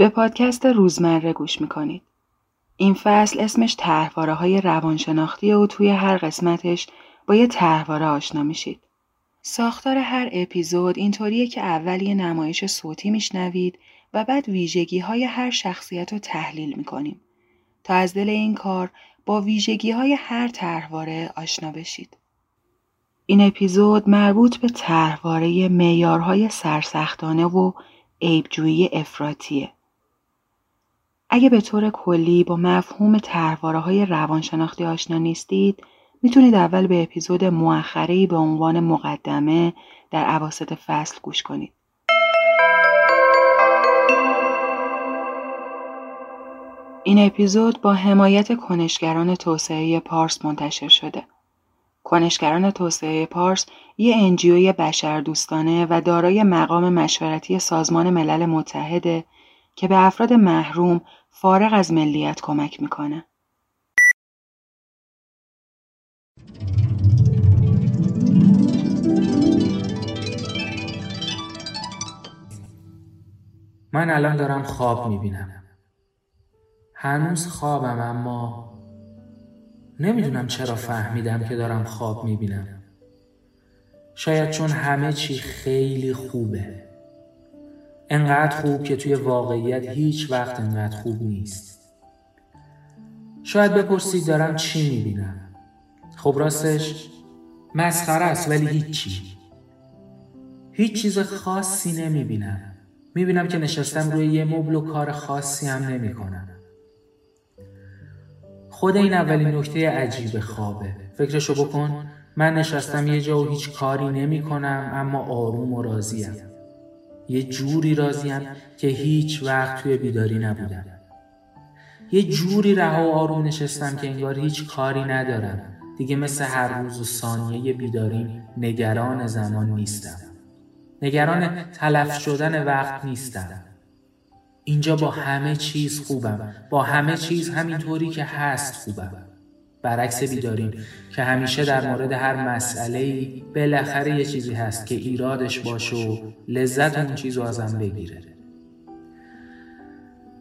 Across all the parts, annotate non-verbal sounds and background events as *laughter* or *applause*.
به پادکست روزمره گوش می‌کنید. این فصل اسمش تحواره های روانشناختی و توی هر قسمتش با یه تحواره آشنا میشید. ساختار هر اپیزود اینطوریه که اول یه نمایش صوتی میشنوید و بعد ویژگی های هر شخصیت رو تحلیل می‌کنیم تا از دل این کار با ویژگی های هر تحواره آشنا بشید. این اپیزود مربوط به تحواره میارهای سرسختانه و عیبجویی افراتیه. اگه به طور کلی با مفهوم تحواره های روانشناختی آشنا نیستید، می‌تونید اول به اپیزود مؤخری به عنوان مقدمه در عواسط فصل گوش کنید. این اپیزود با حمایت کنشگران توسعه پارس منتشر شده. کنشگران توسعه پارس یه انجیوی بشردوستانه و دارای مقام مشورتی سازمان ملل متحده که به افراد محروم فارغ از ملیت کمک می‌کنه. من الان دارم خواب می‌بینم. هنوز خوابم اما نمی‌دونم چرا فهمیدم که دارم خواب می‌بینم. شاید چون همه چی خیلی خوبه. انقدر خوب که توی واقعیت هیچ وقت انقدر خوب نیست. شاید بپرسید دارم چی می‌بینم. خب راستش مسخره است ولی هیچی. هیچ چیز خاصی نمی‌بینم. می‌بینم که نشستم روی یه مبل و کار خاصی هم نمی‌کنم. خود این اولین نکته عجیب خوابه. فکرشو بکن من نشستم یه جا و هیچ کاری نمی کنم اما آروم و راضیم. یه جوری راضیم که هیچ وقت توی بیداری نبودم. یه جوری رها و آروم نشستم که انگار هیچ کاری ندارم. دیگه مثل هر روز و ثانیه بیداری نگران زمان نیستم. نگران تلف شدن وقت نیستم. اینجا با همه چیز خوبم. با همه چیز همینطوری که هست خوبم. برعکس بیداریم که همیشه در مورد هر مسئله ای بالاخره یه چیزی هست که ایرادش باشه و لذت اون چیز رو ازم بگیره.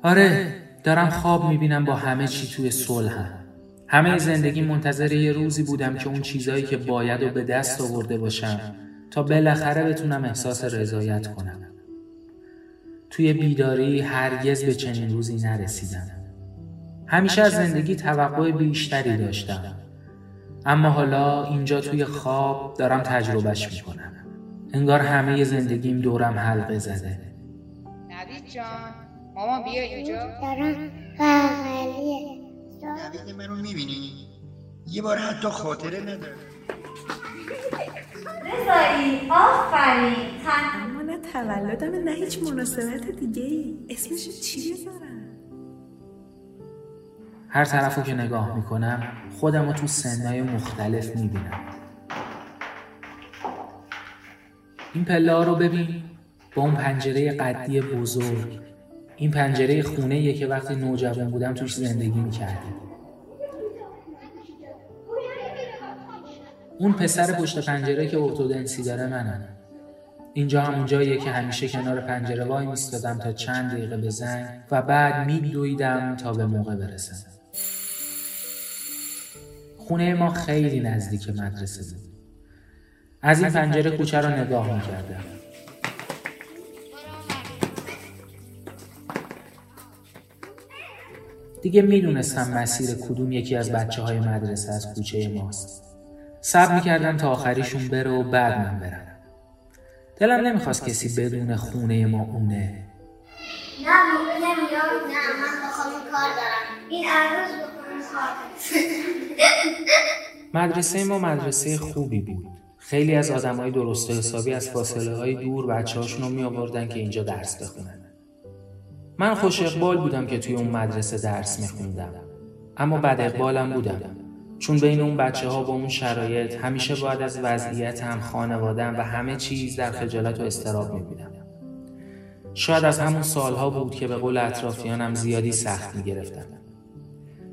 آره دارم خواب می‌بینم با همه چی توی صلحم. همه زندگی منتظر یه روزی بودم که اون چیزایی که باید و به دست آورده باشم. تا بالاخره بتونم احساس رضایت کنم. توی بیداری هرگز به چنین روزی نرسیدم. همیشه از زندگی توقع بیشتری داشتم. اما حالا اینجا توی خواب دارم تجربهش می‌کنم. انگار همه زندگیم دورم حلقه زده. نوید جان ماما بیا اینجا. دارم نوید منو می‌بینی؟ یه بار حتی خاطره نداره. رضایی آفرین. تن اما نه تولدم نه هیچ مناسبت دیگه ای اسمش چی بذارم؟ هر طرفو که نگاه می‌کنم خودم رو تو سنهای مختلف می‌بینم. این پله رو ببین با اون پنجره قدی بزرگ این پنجره خونه که وقتی نوجوان بودم توش زندگی می‌کردیم اون پسر پشت پنجره که ارتودنسی داره منم. اینجا همون جاییه که همیشه کنار پنجره وای میستادم تا چند دقیقه بزن و بعد میدویدم تا به موقع برسم. خونه ما خیلی نزدیک مدرسه بود. از این پنجره کوچه رو نگاه می‌کردم. دیگه می‌دونستم مسیر کدوم یکی از بچه های مدرسه از کوچه ماست. صبر می‌کردم تا آخریشون بره و بعد من برم. دلم نمی‌خواست کسی بدون خونه ما اونه. نه نمیاد نه من بخوام کار دارم. این مدرسه ما مدرسه خوبی بود. خیلی از آدمای درست و حسابی از فاصله های دور بچه رو می آوردن که اینجا درس بخونن. من خوش اقبال بودم که توی اون مدرسه درس میخوندم. اما بد اقبالم بودم. چون بین اون بچه ها با اون شرایط همیشه باید از وضعیتم خانوادم و همه چیز در خجالت و استراب میبودم شاید از همون سالها بود که به قول اطرافیانم زیادی سخت می‌گرفتم.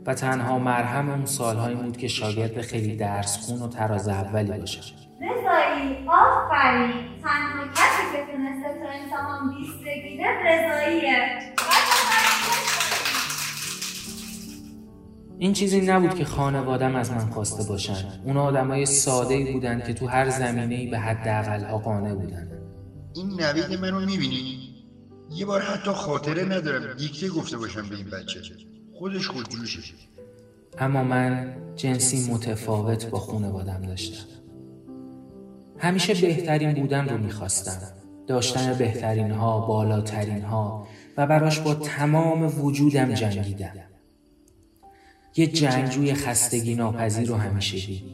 و تنها مرهم اون سالهایی بود که شاگرد خیلی درس خون و تراز اولی باشه رضایی آفرین. تنها کسی که تونسته تو امتحان بیست بگیره رضاییه. این چیزی نبود که خانوادم از من خواسته باشن. اون آدمای ساده بودن که تو هر زمینه به حد ها قانع بودن. این نوید منو می‌بینی؟ یه بار حتی خاطره ندارم. دیکته گفته باشم به این بچه. خودش خودجوشه اما من جنسی متفاوت با خانوادم داشتم. همیشه بهترین بودن رو می‌خواستم. داشتن بهترین ها بالاترین ها و براش با تمام وجودم جنگیدم. یه جنگجوی خستگی ناپذیر رو همیشه دید.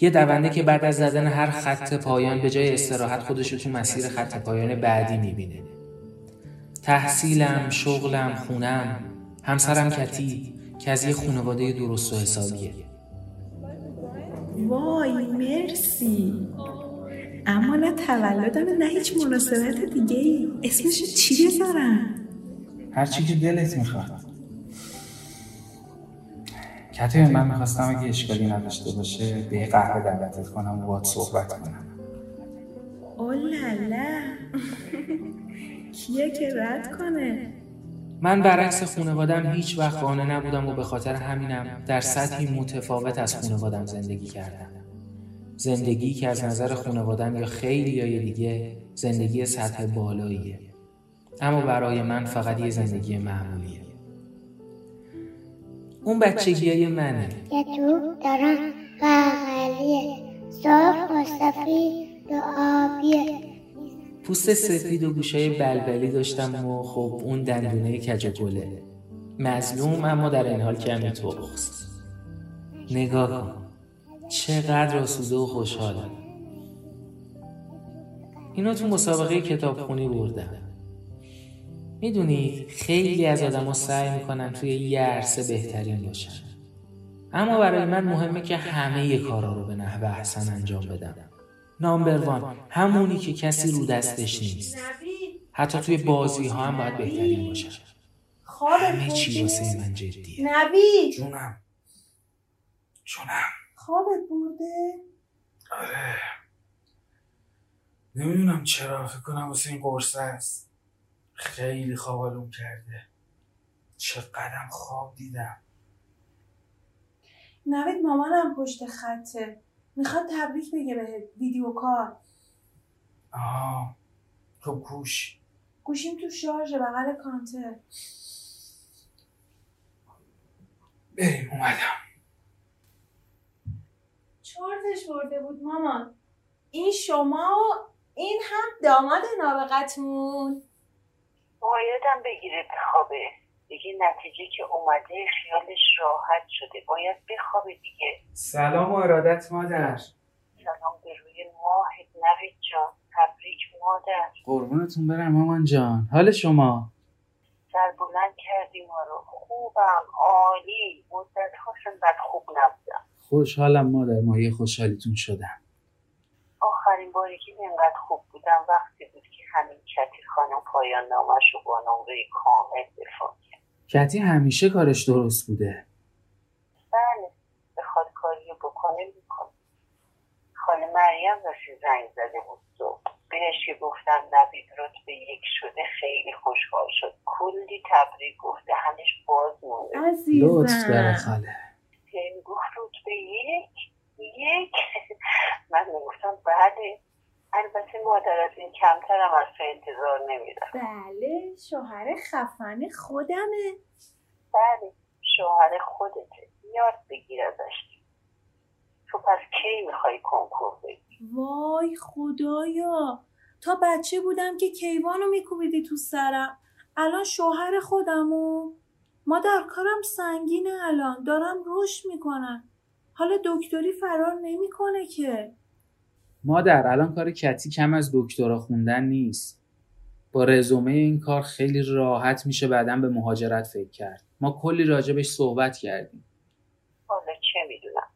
یه دونده که بعد از زدن هر خط پایان به جای استراحت خودش رو تو مسیر خط پایان بعدی می‌بینه. تحصیلم، شغلم، خونم، همسرم کتی که از یه خانواده درست و حسابیه. وای مرسی. اما نه تولدم نه هیچ مناسبت دیگه ای اسمشو چی بذارم؟ هرچی که دلت می‌خواد. کتی من می‌خواستم اگه اشکالی نداشته باشه به یه قهوه دعوتت کنم و باید صحبت کنم. اولالا. *laughs* کیه که رد کنه؟ من برعکس خانوادم هیچ وقت خانه نبودم و به خاطر همینم در سطحی متفاوت از خانوادم زندگی کردم. زندگی که از نظر خانوادم یا خیلی یا دیگه زندگی سطح بالاییه. اما برای من فقط یه زندگی معمولیه. اون بچگیای منه. که تو دارم قهقلیه صاف و سفید و آبیه پوست سفید و گوشای بلبلی داشتم و خب اون دندونه کج گله مظلوم اما در این حال کمی تخست. نگاه کن. چقدر آسوده و خوشحالم. اینو تو مسابقه کتابخونی بردم. می‌دونید خیلی از آدما سعی می‌کنن توی یه عرصه بهترین باشن. اما برای من مهمه که همه کارا رو به نحو احسن انجام بدم نامبر وان همونی که کسی رو دستش نیست. حتی توی بازی ها هم باید بهترین باشن. همه چی واسه من جدیه. نوید. جونم. جونم. خوابت برده؟ آره. نمی‌دونم چرا فکر کنم واسه این قرصه است. خیلی خواب کرده. چقدرم خواب دیدم. نوید مامانم پشت خطه. می‌خواد تبریک بگه بهت ویدیو کار. آه. خب گوش. گوشیم تو شارژه بغل کانتر. بریم اومدم. چارتش برده بود مامان این شما و این هم داماد نابغتون بایدم بگیره بخوابه. دیگه نتیجه که اومده خیالش راحت شده. باید بخوابه دیگه. سلام و ارادت مادر. سلام به روی ماهت نوید جان. تبریک مادر. قربونتون برم مامان جان. حال شما؟ سر بلند کردی ما رو. خوبم. عالی. مدت هاشم بد خوب نبودم خوشحالم مادر. ماهی خوشحالیتون شدم. آخرین باری که اینقدر خوب بودم وقتی بود که همین کتی خانم پایان نامش رو با نمره کامل کرد کتی همیشه کارش درست بوده. بله بخواد کاری رو بکنه می‌کنه. خانم مریم راستی زنگ زده بود صبح بهش که گفتم نوید رتبه یک شده خیلی خوشحال شد. کلی تبریک گفته همش باز مونده. لطف داره عزیزم خاله این گفت رتبه یک یک. *laughs* من می‌گفتم بله. البته مادر از این کمترم از تو انتظار نمیرم بله شوهر خفن خودمه. بله شوهر خودته. یاد بگیر ازش. تو پس کی می‌خوای کنکور بگی وای خدایا. تا بچه بودم که کیوانو میکوبیدی تو سرم. الان شوهر خودمو. مادر کارم سنگینه الان. دارم رشد می‌کنم. حالا دکتری فرار نمی‌کنه که. مادر الان کار کتی کم از دکترا خوندن نیست. با رزومه این کار خیلی راحت میشه بعدا به مهاجرت فکر کرد. ما کلی راجبش صحبت کردیم. حالا چه می‌دونم؟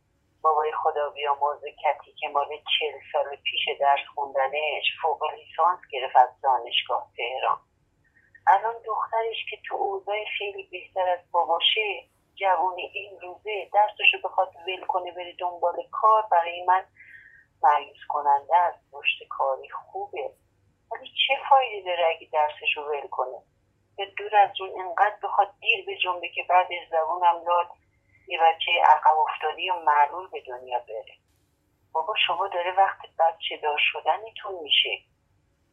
بابای خدا بیامرز کتی که مال چل سال پیش درس خوندنش فوق لیسانس گرفت از دانشگاه تهران. الان دخترش که تو اوضاع خیلی بهتر از باباشه جوون این روزه درسشو بخواد ول کنه بره دنبال کار برای من مریض کننده است رشد کاری خوبه. ولی چه فایده داره اگه درسشو ول کنه؟ یا دور از اون انقدر بخواد دیر به جنبه که بعد از زبونم لاد یه بچه عقب افتادی و معلول به دنیا بره. بابا شما داره وقت بچه دار شدنتون میشه.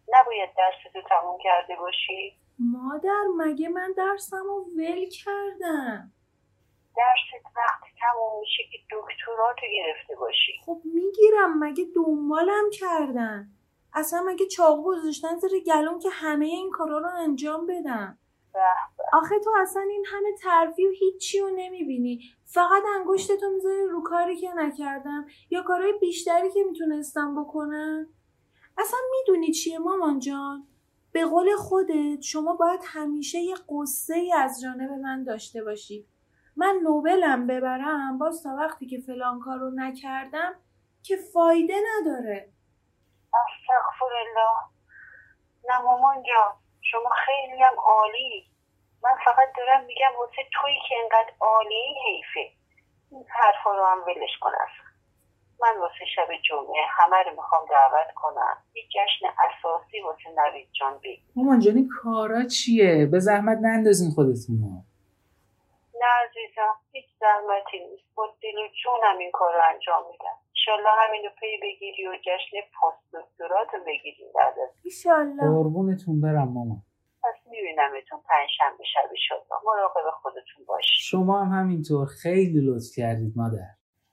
نباید درستو تموم کرده باشی؟ مادر مگه من درسم رو ول کردم؟ درست وقتی تموم میشه که دکتراتو گرفته باشی. خب می‌گیرم مگه دنبالم کردن؟ اصلا مگه چاقو گذاشتن زیر گلوم که همه این کارا رو انجام بدم. آخه تو اصلا این همه ترفیع و هیچی رو نمی‌بینی. فقط انگشتتو می‌ذاری رو کاری که نکردم یا کارهای بیشتری که می‌تونستم بکنم؟ اصلا می‌دونی چیه مامان جان؟ به قول خودت شما باید همیشه یه قصه ای از جانب من داشته باشی. من نوبلم ببرم باز تا وقتی که فلان کار رو نکردم که فایده نداره. استغفر الله نه مامان جان شما خیلی هم عالی. من فقط دارم میگم واسه تویی که انقدر عالی حیفه. این حرفا رو هم ولش کن اصلا من واسه شب جمعه همه رو می‌خوام دعوت کنم. یه جشن اساسی واسه نوید جان بگیر. مامان جان این کارا چیه؟ به زحمت نندازین خودتون. نه عزیزم هیچ زحمتی نیست. با دل و جونم این کار رو انجام میدم. انشالله همینو پی بگیری و جشن پست دکترات رو بگیری. بعد از ایشالله قربونتون برم مامان. پس میبینمتون پنجشنبه شب شما مراقب خودتون باشید. شما هم همینطور خیلی لطف کردید مادر.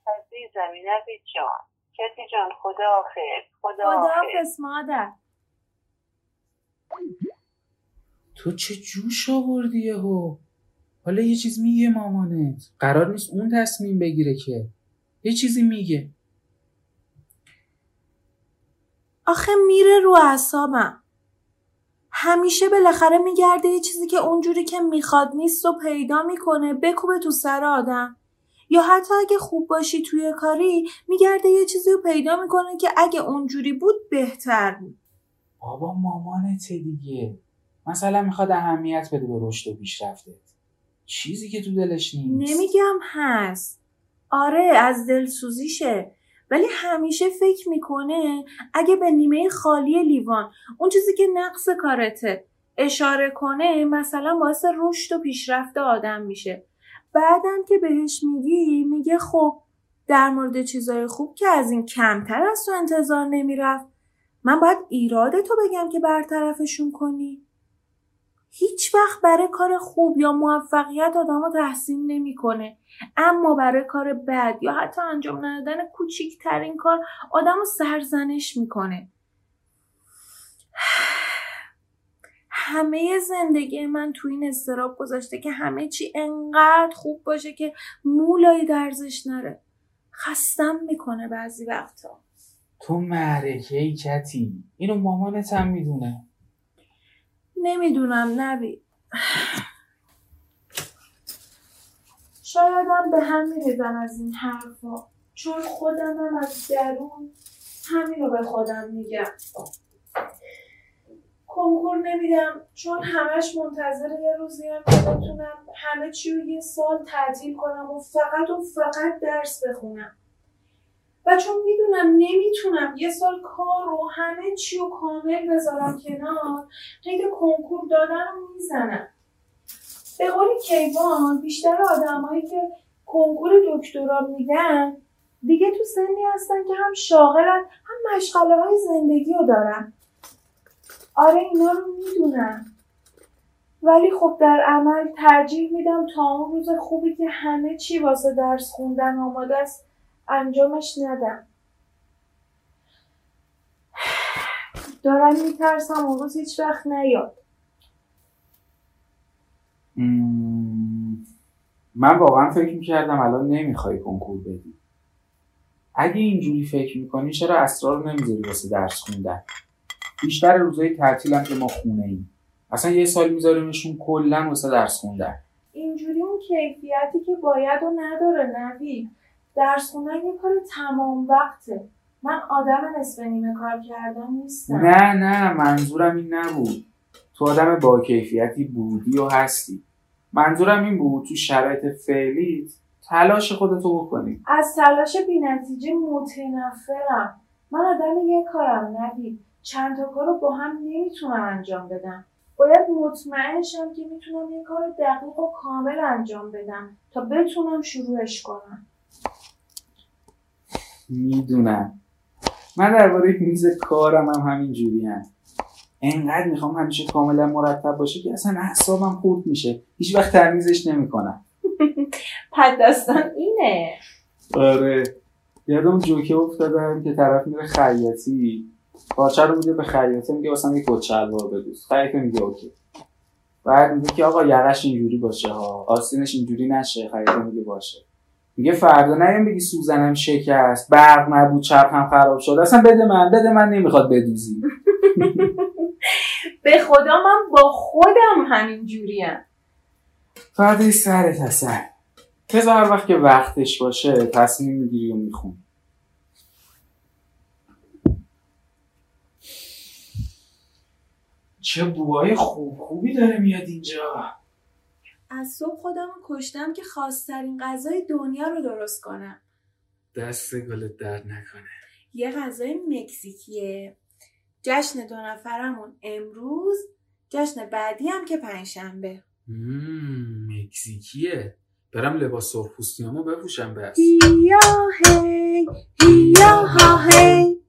عزیزم نوید جان. کسی جان خدا حافظ. خدا خداحافظ مادر. تو چه جوش آوردی یهو؟ حالا یه چیز میگه مامانت. قرار نیست اون تصمیم بگیره که. یه چیزی میگه. آخه میره رو اعصابم. همیشه بالاخره میگرده یه چیزی که اونجوری که می‌خواد نیست و پیدا می‌کنه بکوبه تو سر آدم. یا حتی اگه خوب باشی توی کاری میگرده یه چیزی رو پیدا می‌کنه که اگه اونجوری بود بهتر بود. بابا مامانته دیگه. مثلا می‌خواد اهمیت بده به رشد و پیشرفتت. چیزی که تو دلش نیست. نمیگم هست. آره از دلسوزیشه. ولی همیشه فکر می‌کنه اگه به نیمه خالی لیوان اون چیزی که نقص کارته اشاره کنه مثلا باعث رشد و پیشرفت آدم میشه. بعدم که بهش میگی میگه خب در مورد چیزای خوب که از این کمتر از تو انتظار نمی‌رفت من باید ایراد تو بگم که برطرفشون کنی. هیچ وقت برای کار خوب یا موفقیت آدم تحسین نمی‌کنه. اما برای کار بد یا حتی انجام ندادن کوچیکترین کار آدم رو سرزنش می‌کنه. همه زندگی من تو این استراب گذاشته که همه چی انقدر خوب باشه که مولایی درزش نره. خستم می‌کنه بعضی وقتا. تو معرکه ای کتی. اینو مامانت هم می‌دونه. نمی‌دونم نبی شایدم به هم میریزم از این حرفا. چون خودمم از درون همین رو به خودم میگم. کنکور نمیدم چون همش منتظر یه روزی هم که بتونم همه چی رو یه سال تعطیل کنم و فقط و فقط درس بخونم. و چون می‌دونم نمی‌تونم یه سال کار رو همه چی رو کامل بذارم کنار قید کنکور دادن رو می‌زنم. به قول کیوان بیشتر آدمایی که کنکور دکترا میدن دیگه تو سنی هستن که هم شاغلن هم مشغله های زندگی رو دارن. آره اینا رو می‌دونم. ولی خب در عمل ترجیح میدم تا اون روز خوبی که همه چی واسه درس خوندن آماده است انجامش ندم. دارم میترسم اون روز هیچ وقت نیاد. من واقعا فکر می‌کردم الان نمی‌خوای کنکور بدی. اگه اینجوری فکر می‌کنی چرا اسرار نمی‌ذاری واسه درس خوندن؟ بیشتر روزهای تعطیلم که ما خونه ایم. اصلا یه سال میذاریمشون کلا واسه درس خوندن. اینجوری اون کیفیتی که باید و نداره نوید. درس خوندن یه کار تمام وقته. من آدم نصف نیمه کار کردن نیستم. نه نه منظورم این نبود. تو آدم با کیفیتی بودی و هستی. منظورم این بود تو شرایط فعلیت تلاش خودتو بکنی. از تلاش بینتیجه متنفرم. من آدم یه کارم نوید چند تا کار رو با هم نمی‌تونم انجام بدم. باید مطمئن شم که می‌تونم یه کار دقیق و کامل انجام بدم تا بتونم شروعش کنم. می‌دونم. من درباره میز کارم هم همین جوری هم. انقدر می‌خوام همیشه کاملا مرتب باشه که اصلا اعصابم خورد میشه. هیچ وقت تمیزش نمی‌کنم. *laughs* پد دستان اینه. آره. یادم جوکه افتادم که طرف میره خیاطی. پارچه رو میده به خیاطه میگه واسه یه کت شلوار بدوز. خیاطه میگه اوکی. بعد میگه که آقا یقش اینجوری باشه ها. آستینش اینجوری نشه. خیاطه میگه باشه. میگه فردا نیم بگی سوزنم شکست برق نبود چرخم خراب شد. اصلا بده من بده من نمی‌خواد بدوزی. *laughs* به خدا من با خودم همین جوریم. فردا سرت اصلا بذار هر وقت که وقتش باشه تصمیم می‌گیری و میخون. چه بوهای خوب خوبی داره میاد اینجا. از صبح خودم کشتم که خواستترین غذای دنیا رو درست کنم. دست گلت درد نکنه. یه غذای مکزیکیه. جشن دو نفرمون امروز جشن بعدی هم که پنجشنبه. مکزیکیه. برم لباس سرخپوستیامو بپوشم بس. هیا هی هیا ها هی.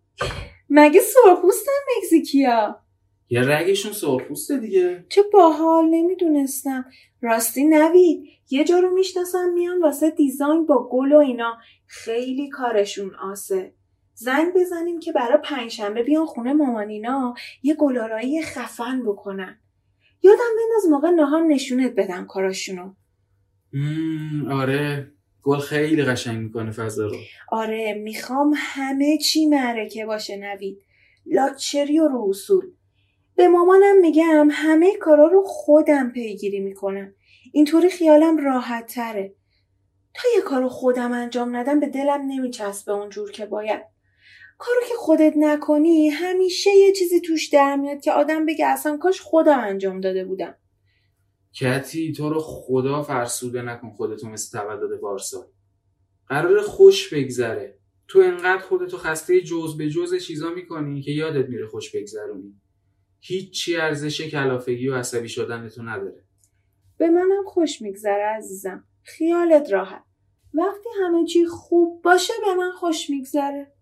مگه سرخپوستن مکزیکیا؟ یه رگشون سرخپوسته دیگه. چه باحال نمی‌دونستم. راستی نوید یه جا رو می‌شناسم میان واسه دیزاین با گل و اینا. خیلی کارشون آسه. زنگ بزنیم که برای پنجشنبه بیان خونه مامانینا یه گلارایی خفن بکنن. یادم بنداز موقع نهار نشونت بدم کاراشونو. آره. گل خیلی قشنگ می‌کنه فضا رو. آره می‌خوام همه چی معرکه باشه نوید. لاکچری و رو اصول. به مامانم میگم همه کارا رو خودم پیگیری می‌کنم. اینطوری خیالم راحت تره تا یه کارو خودم انجام ندم به دلم نمیچسبه اونجور که باید. کارو که خودت نکنی همیشه یه چیزی توش در میاد که آدم بگه اصلا کاش خودم انجام داده بودم. کتی تو رو خدا فرسوده نکن خودتو مثل تولد پارسال قرار خوش بگذره. تو انقدر خودتو خسته جز به جز چیزا می‌کنی که یادت میره خوش بگذرونی. هیچی ارزش کلافگی و عصبی شدن تو نداره. به منم خوش میگذره عزیزم. خیالت راحت. وقتی همه چی خوب باشه به من خوش میگذره.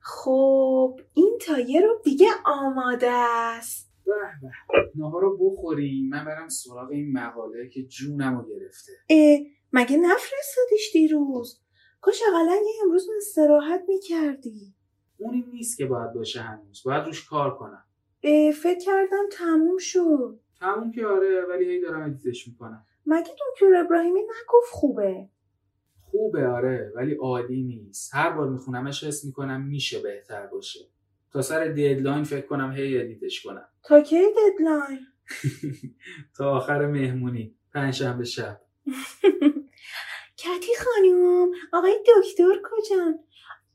خب این تایه رو دیگه آماده است. به به. رو بخوریم من برم سراغ این مقاله که جونم رو گرفته. اه مگه نفرستادیش دیروز؟ کاش اقلا یه امروز استراحت می‌کردی. اون این نیست که باید باشه هنوز. باید روش کار کنم. فکر کردم تموم شد. تموم که آره ولی هی دارم ادیتش می‌کنم. مگه دکتر ابراهیمی نگفت خوبه؟ خوبه آره ولی عالی نیست. هر بار میخونمش حس می‌کنم میشه بهتر باشه. تا سر deadline فکر کنم هی edit ش کنم. تا کی deadline؟ *laughs* تا آخر مهمونی. پنجشنبه شب. *laughs* کتی خانم آقای دکتر کجان؟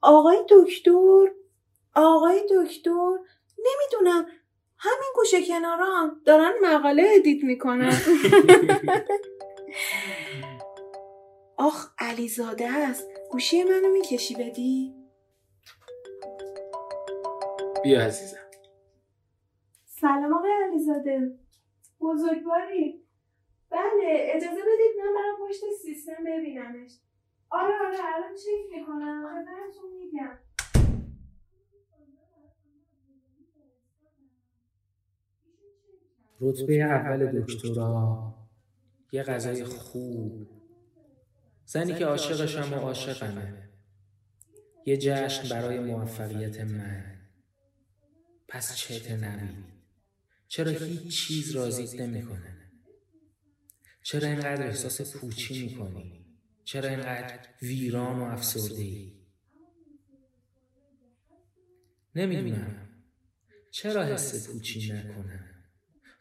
آقای دکتر آقای دکتر نمی‌دونم. همین گوشه کناران دارن مقاله edit می‌کنن. *laughs* آخ علیزاده است. گوشی منو می‌کشی بدی؟ بیا عزیزم. سلام آقای علیزاده. بزرگواری. بله اجازه بدید من برم پشت سیستم ببینمش. آره آره الان چک می‌کنم. خدمتتون میگم. رتبه اول دکترا یه غذای خوب. زنی که عاشقشم و عاشقمه. یه جشن برای موفقیت من. پس چت نمی چرا هیچ چیز راضیت نمی‌کنه؟ چرا اینقدر احساس پوچی می‌کنی؟ چرا اینقدر ویران و افسرده ای نمی‌دونم. چرا حس پوچی نکنم؟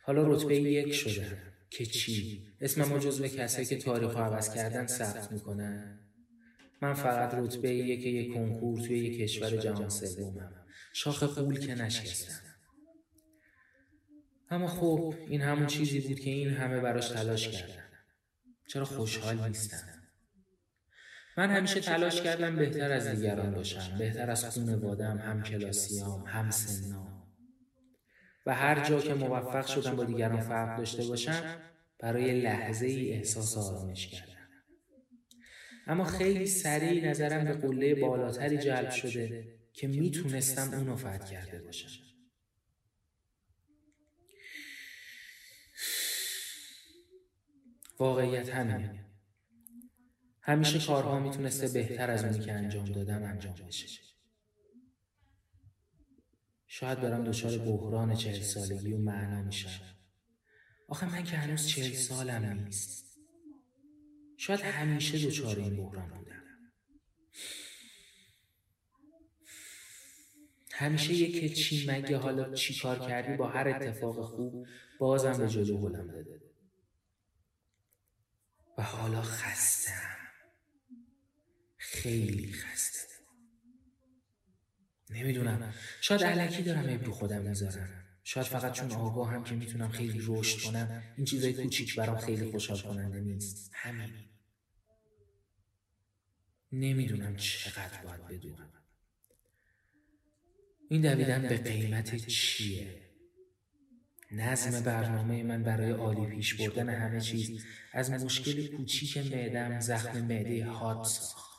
حالا رتبه یک شده. که چی؟ اسم ما جزو کسایی که تاریخ عوض کردن ثبت می‌کنن؟ من فقط رتبه یک یک کنکور توی یک کشور جهان سومم. شاخ قول که نشستم اما خب این همون چیزی بود که این همه براش تلاش کردن. چرا خوشحال نیستم من همیشه تلاش کردم بهتر از دیگران باشم بهتر از خانوادم هم کلاسیام هم سنام. و هر جا که موفق شدم با دیگران فرق داشته باشم برای لحظه ای احساس آرامش کردم. اما خیلی سریع نظرم به قله بالاتری جلب شده که می‌تونستم اونو فتح کرده باشم. واقعیت همینه. همیشه کارها می‌تونسته بهتر از اونی که انجام دادم انجام بشه. شاید برم دچار بحران چهل سالگی و معنا میشم. آخه من که هنوز چهل سالم نیست شاید همیشه دچار این بحران بودم. همیشه یک چی مگه حالا چی کار کردی با هر اتفاق خوب بازم به جلو هلم داده و حالا خستم. خیلی خسته. نمی‌دونم. شاید علکی دارم عیب رو خودم می‌ذارم. شاید فقط چون آگاه هم که می‌تونم خیلی رشد کنم این چیزای کوچیک برام خیلی خوشحال کننده نیست. همین. نمی‌دونم چقدر باید بدونم. این دویدن به قیمت چیه؟ نظم برنامه من برای عالی پیش بردن همه چیز از مشکل کوچیک معدم زخم معده حاد ساخت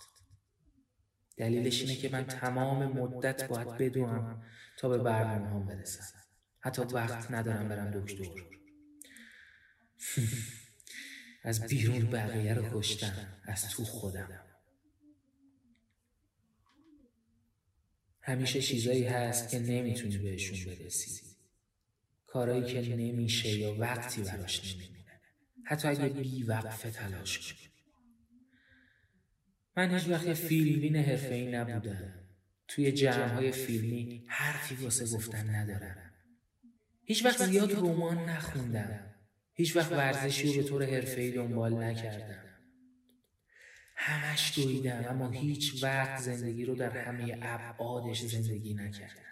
دلیلش اینه که من تمام مدت باید بدوم تا به برنامه هم برسم. حتی وقت ندارم برم دکتر. *laughs* از بیرون بقیه رو کشتم. از تو خودم. همیشه چیزایی هست که نمی‌تونی بهشون برسی. کارایی که نمیشه یا وقتی براش نمیمونه. حتی اگه بی وقفه تلاش کنی. من هیچ وقت فیلمین حرفه‌ای نبودم. توی جمعهای فیلمی حرفی واسه گفتن ندارم. هیچ وقت زیاد رمان نخوندم. هیچ وقت ورزشی رو به طور حرفه‌ای دنبال نکردم. همش دویدم اما هیچ وقت زندگی رو در همه ابعادش زندگی نکردم.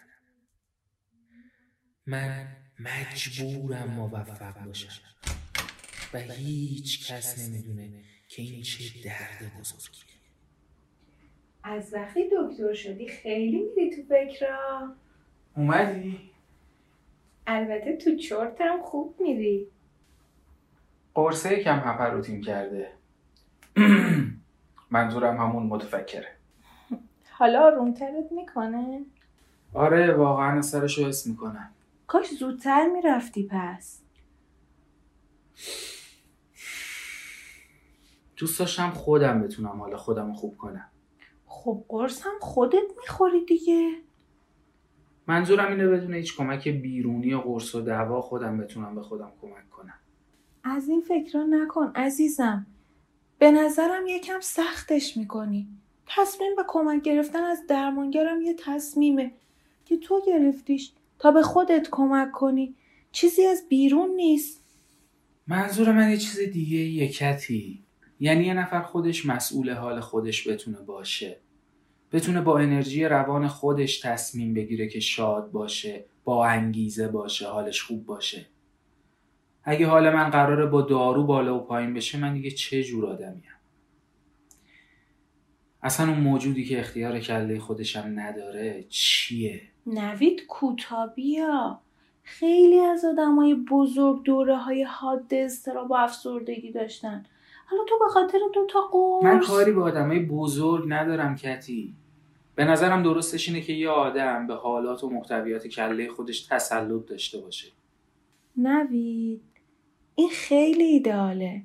من مجبورم موفق باشم. و هیچ کس نمی‌دونه که این چه درد بزرگیه. از وقتی دکتر شدی خیلی میری تو فکرا. اومدی؟ البته تو چرتم خوب میری. قرصه یکم هپروتین کرده. *clears throat* منظورم همون متفکره. حالا آرومترت می‌کنه؟ آره واقعا اثرش رو حس می‌کنم. کاش زودتر می‌رفتی پس. دوست داشتم خودم بتونم حالا خودم خوب کنم. خب قرص هم خودت می‌خوری دیگه. منظورم اینه بدون هیچ کمک بیرونی و قرص و دوا خودم بتونم به خودم کمک کنم. از این فکرها نکن عزیزم. به نظرم یکم سختش می‌کنی. تصمیم به کمک گرفتن از درمانگرم یه تصمیمه که تو گرفتیش تا به خودت کمک کنی. چیزی از بیرون نیست. منظور من یه چیز دیگه یه کتی. یعنی یه نفر خودش مسئول حال خودش بتونه باشه. بتونه با انرژی روان خودش تصمیم بگیره که شاد باشه با انگیزه باشه حالش خوب باشه. اگه حال من قراره با دارو بالا و پایین بشه من دیگه چه جور آدمیم اصلا اون موجودی که اختیار کله خودشم نداره چیه؟ نوید کوتابیا. خیلی از آدمای بزرگ دوره های حاد اضطراب و افسردگی داشتن. حالا تو به خاطر دو تا قرص من کاری به آدمای بزرگ ندارم کتی. به نظرم درستش اینه که یه آدم به حالات و محتویات کله خودش تسلط داشته باشه. نوید این خیلی ایداله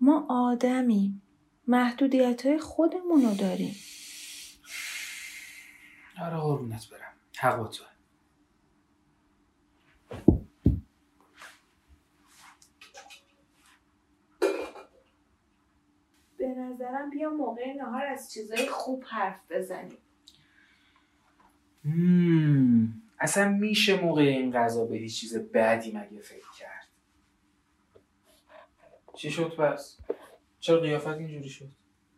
ما آدمیم. محدودیت های خودمون رو داریم. آره قربونت برم. حق با تو به نظرم بیا موقع نهار از چیزای خوب حرف بزنیم. مم. اصلا میشه موقع این غذا به هیچ چیز بدی مگه فکر کرد؟ چی شد پس؟ چرا قیافت اینجوری شد؟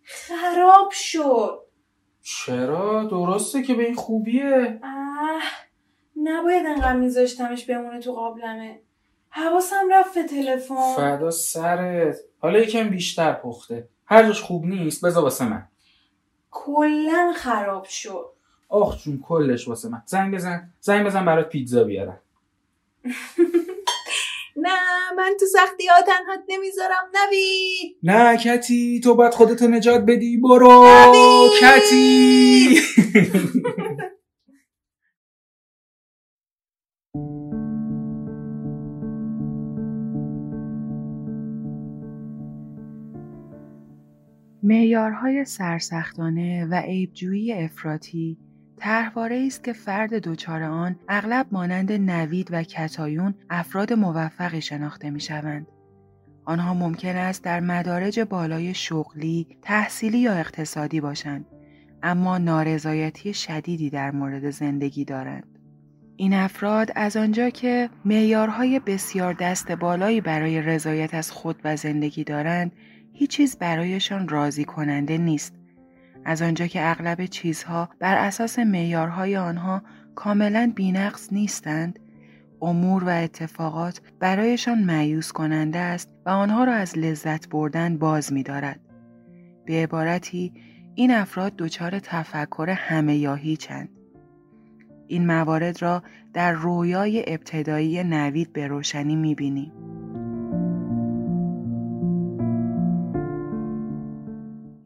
خراب شد. چرا؟ درسته که به این خوبیه. اه نباید انقدر میذاشتمش بمونه تو قابلمه. حواسم رفت به تلفن. فدا سرت. حالا یکم بیشتر پخته. هر جاش خوب نیست بذار واسه من. کلا خراب شد. آخ جون کلش واسه من. زنگ بزن. زنگ بزن برات پیتزا بیارم. *laughs* نه من تو سختی ها تنهات نمی‌ذارم. نوید نه کتی تو باید خودتو نجات بدی. برو! کتی. *laughs* معیارهای سرسختانه و عیبجویی افراطی طرحواره است که فرد دچار آن اغلب مانند نوید و کتایون افراد موفقی شناخته می شوند. آنها ممکن است در مدارج بالای شغلی، تحصیلی یا اقتصادی باشند، اما نارضایتی شدیدی در مورد زندگی دارند. این افراد از آنجا که معیارهای بسیار دست بالایی برای رضایت از خود و زندگی دارند، هیچ چیز برایشان راضی کننده نیست. از آنجا که اغلب چیزها بر اساس معیارهای آنها کاملا بینقص نیستند، امور و اتفاقات برایشان معیوس کننده است و آنها را از لذت بردن باز می دارد. به عبارتی این افراد دچار تفکر همه یا هیچند. این موارد را در رویای ابتدایی نوید به روشنی می.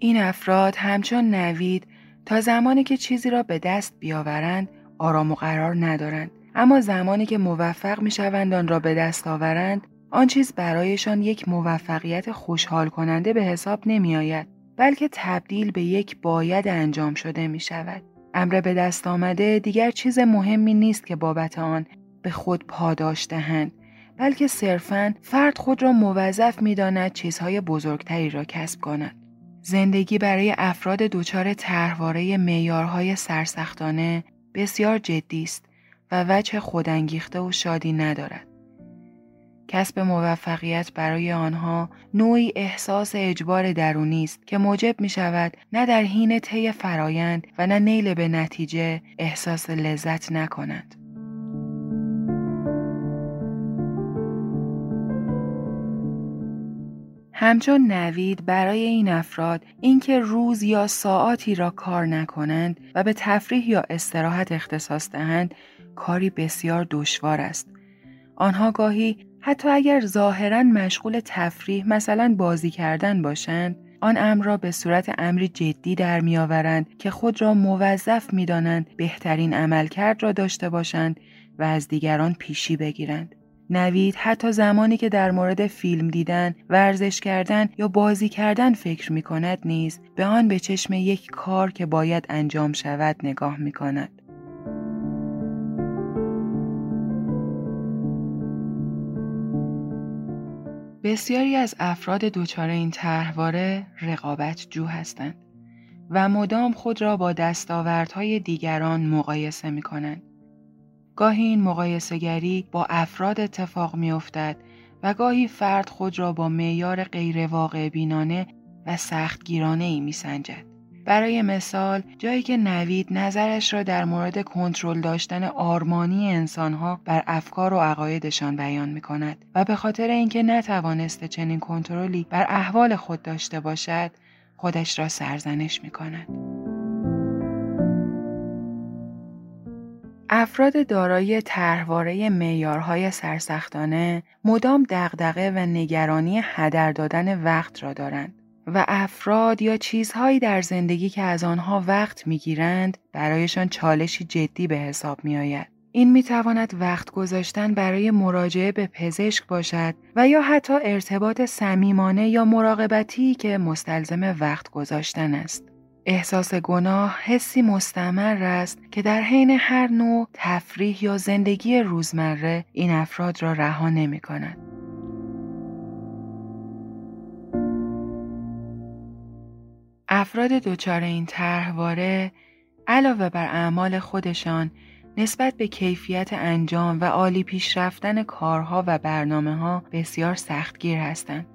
این افراد همچون نوید تا زمانی که چیزی را به دست بیاورند آرام و قرار ندارند اما زمانی که موفق می شوند آن را به دست آورند آن چیز برایشان یک موفقیت خوشحال کننده به حساب نمی آید بلکه تبدیل به یک باید انجام شده می شود. امر به دست آمده دیگر چیز مهمی نیست که بابت آن به خود پاداش دهند بلکه صرفاً فرد خود را موظف می داند چیزهای بزرگتری را کسب کند. زندگی برای افراد دچار طرحواره معیارهای سرسختانه بسیار جدی است و وجه خودانگیخته و شادی ندارد. کسب موفقیت برای آنها نوعی احساس اجبار درونی است که موجب می شود نه در حین طی فرایند و نه نیل به نتیجه احساس لذت نکنند. همچون نوید برای این افراد اینکه روز یا ساعاتی را کار نکنند و به تفریح یا استراحت اختصاص دهند کاری بسیار دشوار است. آنها گاهی حتی اگر ظاهرا مشغول تفریح مثلا بازی کردن باشند آن امر را به صورت امری جدی در میآورند که خود را موظف می‌دانند بهترین عملکرد را داشته باشند و از دیگران پیشی بگیرند. نوید حتی زمانی که در مورد فیلم دیدن، ورزش کردن یا بازی کردن فکر می کند نیز به آن به چشم یک کار که باید انجام شود نگاه می کند. بسیاری از افراد دچار این طرحواره رقابت جو هستند و مدام خود را با دستاوردهای دیگران مقایسه می کنند. گاهی این مقایسهگری با افراد اتفاق می افتد و گاهی فرد خود را با معیار غیر واقع بینانه و سختگیرانه ای می سنجد. برای مثال جایی که نوید نظرش را در مورد کنترل داشتن آرمانی انسانها بر افکار و عقایدشان بیان می کند و به خاطر اینکه نتوانسته چنین کنترلی بر احوال خود داشته باشد خودش را سرزنش می کند. افراد دارای طرحواره معیارهای سرسختانه مدام دغدغه و نگرانی هدر دادن وقت را دارند و افراد یا چیزهایی در زندگی که از آنها وقت می‌گیرند برایشان چالشی جدی به حساب می آید. این می تواند وقت گذاشتن برای مراجعه به پزشک باشد و یا حتی ارتباط صمیمانه یا مراقبتی که مستلزم وقت گذاشتن است. احساس گناه حسی مستمر است که در حین هر نوع تفریح یا زندگی روزمره این افراد را رها نمی کند. افراد دچار این طرحواره علاوه بر اعمال خودشان نسبت به کیفیت انجام و عالی پیش رفتن کارها و برنامه ها بسیار سختگیر هستند.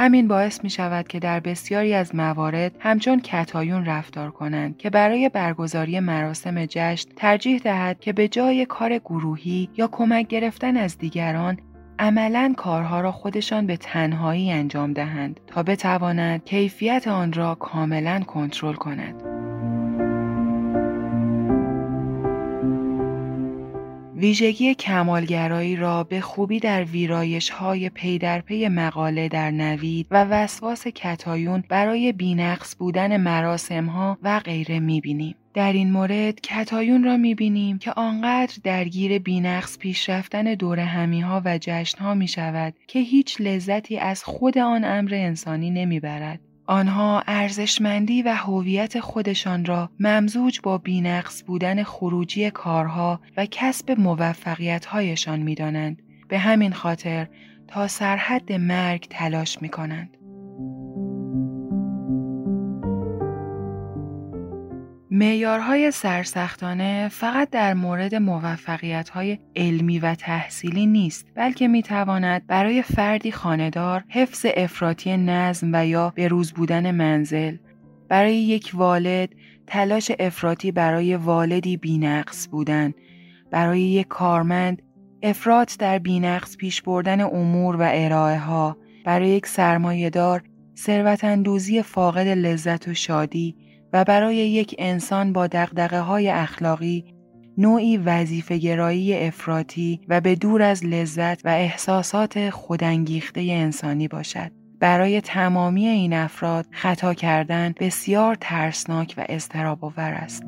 همین باعث می شود که در بسیاری از موارد همچون کتایون رفتار کنند که برای برگزاری مراسم جشن ترجیح دهد که به جای کار گروهی یا کمک گرفتن از دیگران عملا کارها را خودشان به تنهایی انجام دهند تا بتوانند کیفیت آن را کاملا کنترل کند. ویژگی کمالگرایی را به خوبی در ویرایش های پی در پی مقاله در نوید و وسواس کتایون برای بینقص بودن مراسم ها و غیره می‌بینیم. در این مورد کتایون را می‌بینیم که آنقدر درگیر بینقص پیش رفتن دور همی ها و جشن ها می شود که هیچ لذتی از خود آن امر انسانی نمی‌برد. آنها ارزشمندی و هویت خودشان را ممزوج با بینقص بودن خروجی کارها و کسب موفقیتهایشان می دانند. به همین خاطر تا سرحد مرگ تلاش می کنند. معیارهای سرسختانه فقط در مورد موفقیت‌های علمی و تحصیلی نیست بلکه می‌تواند برای فردی خاندار حفظ افراطی نظم و یا بروز بودن منزل برای یک والد تلاش افراطی برای والدی بینقص بودن برای یک کارمند افراط در بینقص پیش بردن امور و ارائه ها برای یک سرمایهدار ثروت فاقد لذت و شادی و برای یک انسان با دقدقه های اخلاقی نوعی وظیفه گرایی افراطی و به دور از لذت و احساسات خودانگیخته انسانی باشد. برای تمامی این افراد خطا کردن بسیار ترسناک و استراب آور است.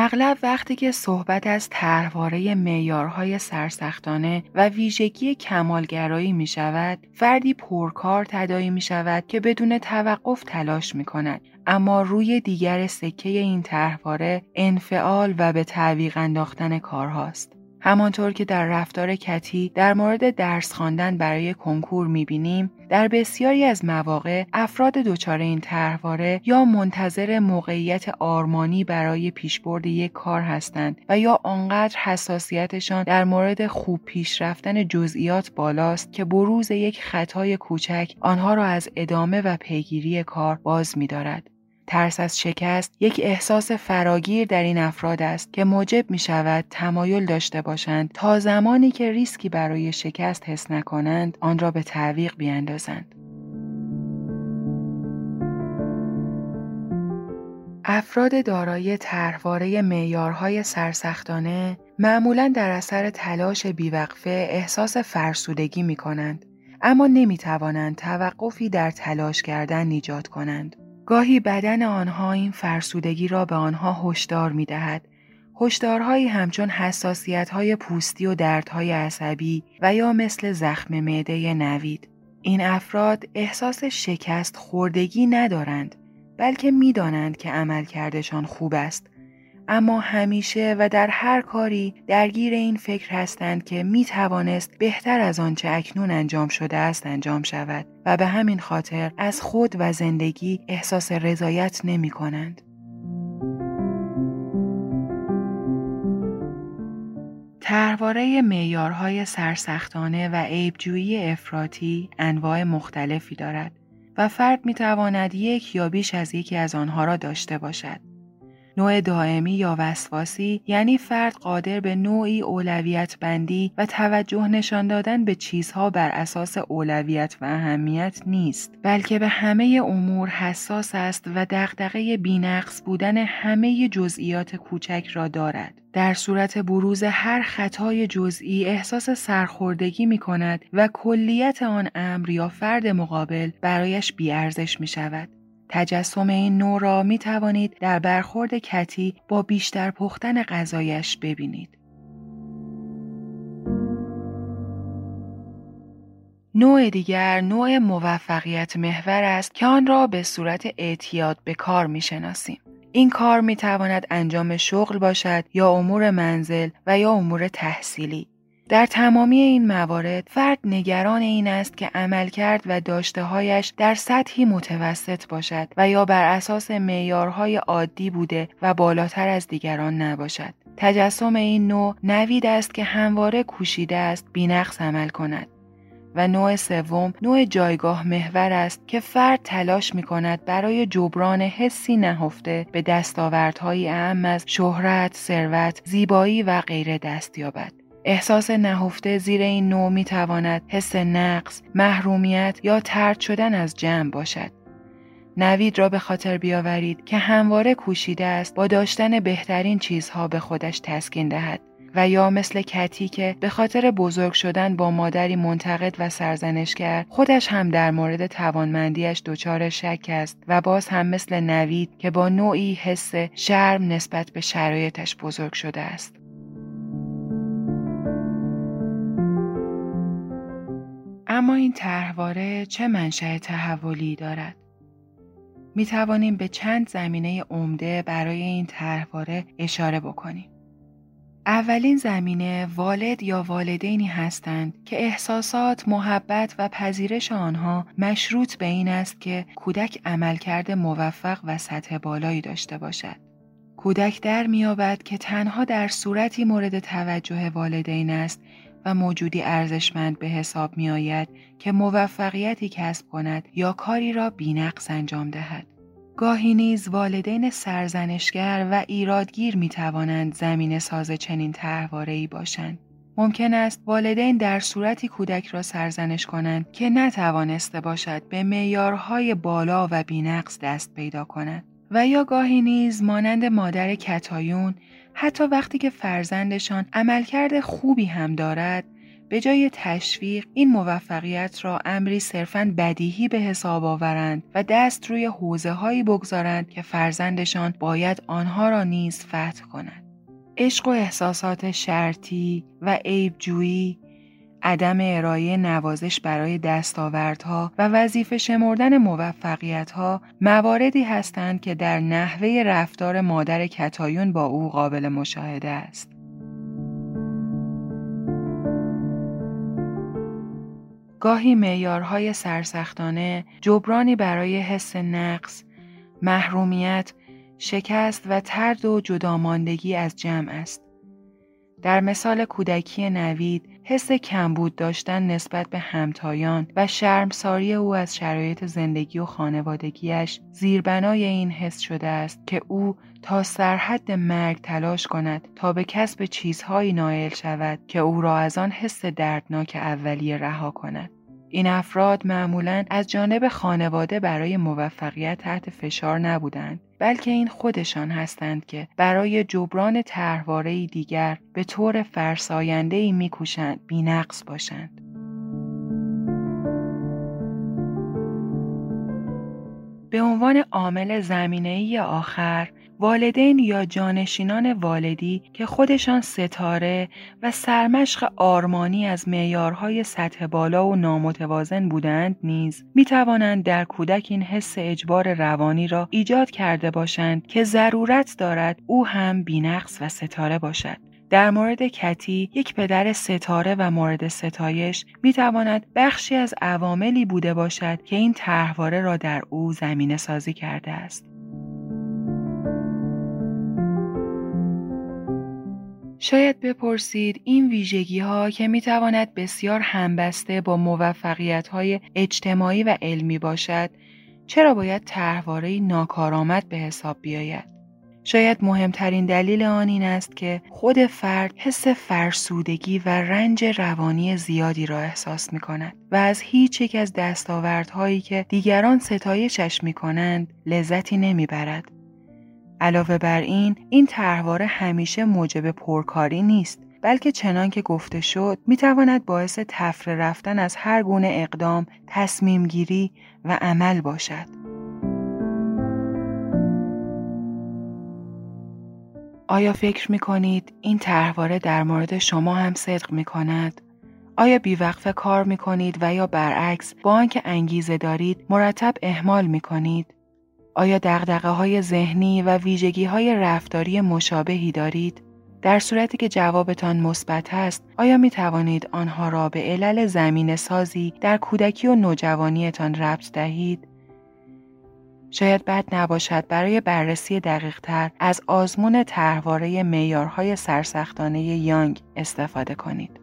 اغلب وقتی که صحبت از طرحواره معیارهای سرسختانه و ویژگی کمالگرایی می شود، فردی پرکار تدایی می شود که بدون توقف تلاش می کند. اما روی دیگر سکه این طرحواره انفعال و به تعویق انداختن کارهاست. همانطور که در رفتار کتی در مورد درس خواندن برای کنکور می‌بینیم در بسیاری از مواقع افراد دچار این طرحواره یا منتظر موقعیت آرمانی برای پیشبرد یک کار هستند و یا آنقدر حساسیتشان در مورد خوب پیش رفتن جزئیات بالاست که بروز یک خطای کوچک آنها را از ادامه و پیگیری کار باز می‌دارد. ترس از شکست یک احساس فراگیر در این افراد است که موجب می شود تمایل داشته باشند تا زمانی که ریسکی برای شکست حس نکنند آن را به تعویق بیاندازند. افراد دارای طرحواره معیارهای سرسختانه معمولا در اثر تلاش بیوقفه احساس فرسودگی می کنند اما نمی توانند توقفی در تلاش کردن ایجاد کنند. گاهی بدن آنها این فرسودگی را به آنها هشدار می دهد. هشدارهایی همچون حساسیت های پوستی و دردهای عصبی و یا مثل زخم معده نوید. این افراد احساس شکست خوردگی ندارند بلکه می‌دانند که عملکردشان خوب است اما همیشه و در هر کاری درگیر این فکر هستند که می توانست بهتر از آنچه اکنون انجام شده است انجام شود و به همین خاطر از خود و زندگی احساس رضایت نمی کنند. تحواره معیارهای سرسختانه و عیبجویی افراطی انواع مختلفی دارد و فرد می تواند یک یا بیش از یکی از آنها را داشته باشد. نوع دائمی یا وسواسی یعنی فرد قادر به نوعی اولویت بندی و توجه نشان دادن به چیزها بر اساس اولویت و اهمیت نیست بلکه به همه امور حساس است و دغدغه بینقص بودن همه جزئیات کوچک را دارد در صورت بروز هر خطای جزئی احساس سرخوردگی می کند و کلیت آن امر یا فرد مقابل برایش بیارزش می شود. تجسم این نوع را می توانید در برخورد کتی با بیشتر پختن غذایش ببینید. نوع دیگر نوع موفقیت محور است که آن را به صورت اعتیاد به کار می شناسیم. این کار می تواند انجام شغل باشد یا امور منزل و یا امور تحصیلی. در تمامی این موارد فرد نگران این است که عمل کرد و داشتههایش در سطحی متوسط باشد و یا بر اساس معیارهای عادی بوده و بالاتر از دیگران نباشد. تجسم این نوع نوید است که همواره کوشیده است بینقص عمل کند. و نوع سوم نوع جایگاه محور است که فرد تلاش می کند برای جبران حسی نهفته به دستاوردهایی اهم از شهرت، ثروت، زیبایی و غیره دست یابد. احساس نهفته زیر این نوع می تواند حس نقص، محرومیت یا ترد شدن از جمع باشد. نوید را به خاطر بیاورید که همواره کوشیده است با داشتن بهترین چیزها به خودش تسکین دهد و یا مثل کتی که به خاطر بزرگ شدن با مادری منتقد و سرزنشگر خودش هم در مورد توانمندیش دچار شک است و باز هم مثل نوید که با نوعی حس شرم نسبت به شرایطش بزرگ شده است. اما این طرحواره چه منشأ تحولی دارد؟ می توانیم به چند زمینه عمده برای این طرحواره اشاره بکنیم. اولین زمینه والد یا والدینی هستند که احساسات، محبت و پذیرش آنها مشروط به این است که کودک عملکرد موفق و سطح بالایی داشته باشد. کودک در میابد که تنها در صورتی مورد توجه والدین است و موجودی ارزشمند به حساب می آید که موفقیتی کسب کند یا کاری را بینقص انجام دهد. گاهی نیز والدین سرزنشگر و ایرادگیر می توانند زمین ساز چنین ای باشند. ممکن است والدین در صورتی کودک را سرزنش کنند که نتوانسته باشد به معیارهای بالا و بینقص دست پیدا کند و یا گاهی نیز مانند مادر کتایون حتی وقتی که فرزندشان عملکرد خوبی هم دارد به جای تشویق این موفقیت را امری صرفاً بدیهی به حساب آورند و دست روی حوزه هایی بگذارند که فرزندشان باید آنها را نیز فتح کند. عشق و احساسات شرطی و عیبجویی عدم ارائه نوازش برای دستاوردها و وظیفه شمردن موفقیتها مواردی هستند که در نحوه رفتار مادر کتایون با او قابل مشاهده است. گاهی معیارهای سرسختانه جبرانی برای حس نقص، محرومیت، شکست و ترد و جداماندگی از جمع است. در مثال کودکی نوید حس کمبود داشتن نسبت به همتایان و شرمساری او از شرایط زندگی و خانوادگیش زیربنای این حس شده است که او تا سرحد مرگ تلاش کند تا به کسب چیزهایی نائل شود که او را از آن حس دردناک اولیه رها کند. این افراد معمولا از جانب خانواده برای موفقیت تحت فشار نبودند بلکه این خودشان هستند که برای جبران طرحواره دیگر به طور فرساینده ای میکوشند بینقص باشند. به عنوان عامل زمینه آخر والدین یا جانشینان والدی که خودشان ستاره و سرمشق آرمانی از معیارهای سطح بالا و نامتوازن بودند نیز می توانند در کودک این حس اجبار روانی را ایجاد کرده باشند که ضرورت دارد او هم بینقص و ستاره باشد. در مورد کتی یک پدر ستاره و مورد ستایش می تواند بخشی از عواملی بوده باشد که این طرحواره را در او زمینه سازی کرده است. شاید بپرسید این ویژگی ها که می تواند بسیار همبسته با موفقیت های اجتماعی و علمی باشد چرا باید طرحواره ناکارآمد به حساب بیاید شاید مهمترین دلیل آن این است که خود فرد حس فرسودگی و رنج روانی زیادی را احساس می کند و از هیچ یک از دستاوردهایی که دیگران ستایشش می کنند لذتی نمی برد. علاوه بر این این طرحواره همیشه موجب پرکاری نیست بلکه چنان که گفته شد می تواند باعث تفره رفتن از هر گونه اقدام، تصمیم گیری و عمل باشد. آیا فکر می کنید این طرحواره در مورد شما هم صدق می کند؟ آیا بیوقفه کار می کنید و یا برعکس با آنکه انگیزه دارید مرتب اهمال می کنید؟ آیا دقدقه های ذهنی و ویژگی های رفتاری مشابهی دارید؟ در صورتی که جوابتان مثبت است، آیا می توانید آنها را به علل زمین سازی در کودکی و نوجوانیتان ربط دهید؟ شاید بد نباشد برای بررسی دقیقتر از آزمون طرحواره معیارهای سرسختانه یانگ استفاده کنید.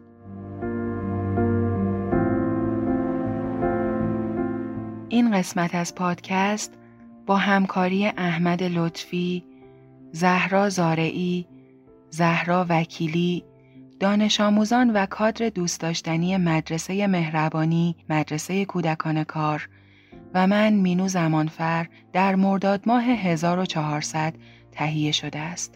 این قسمت از پادکست با همکاری احمد لطفی، زهرا زارعی، زهرا وکیلی، دانش آموزان و کادر دوست داشتنی مدرسه مهربانی، مدرسه کودکان کار و من مینو زمانفر در مرداد ماه 1400 تهیه شده است.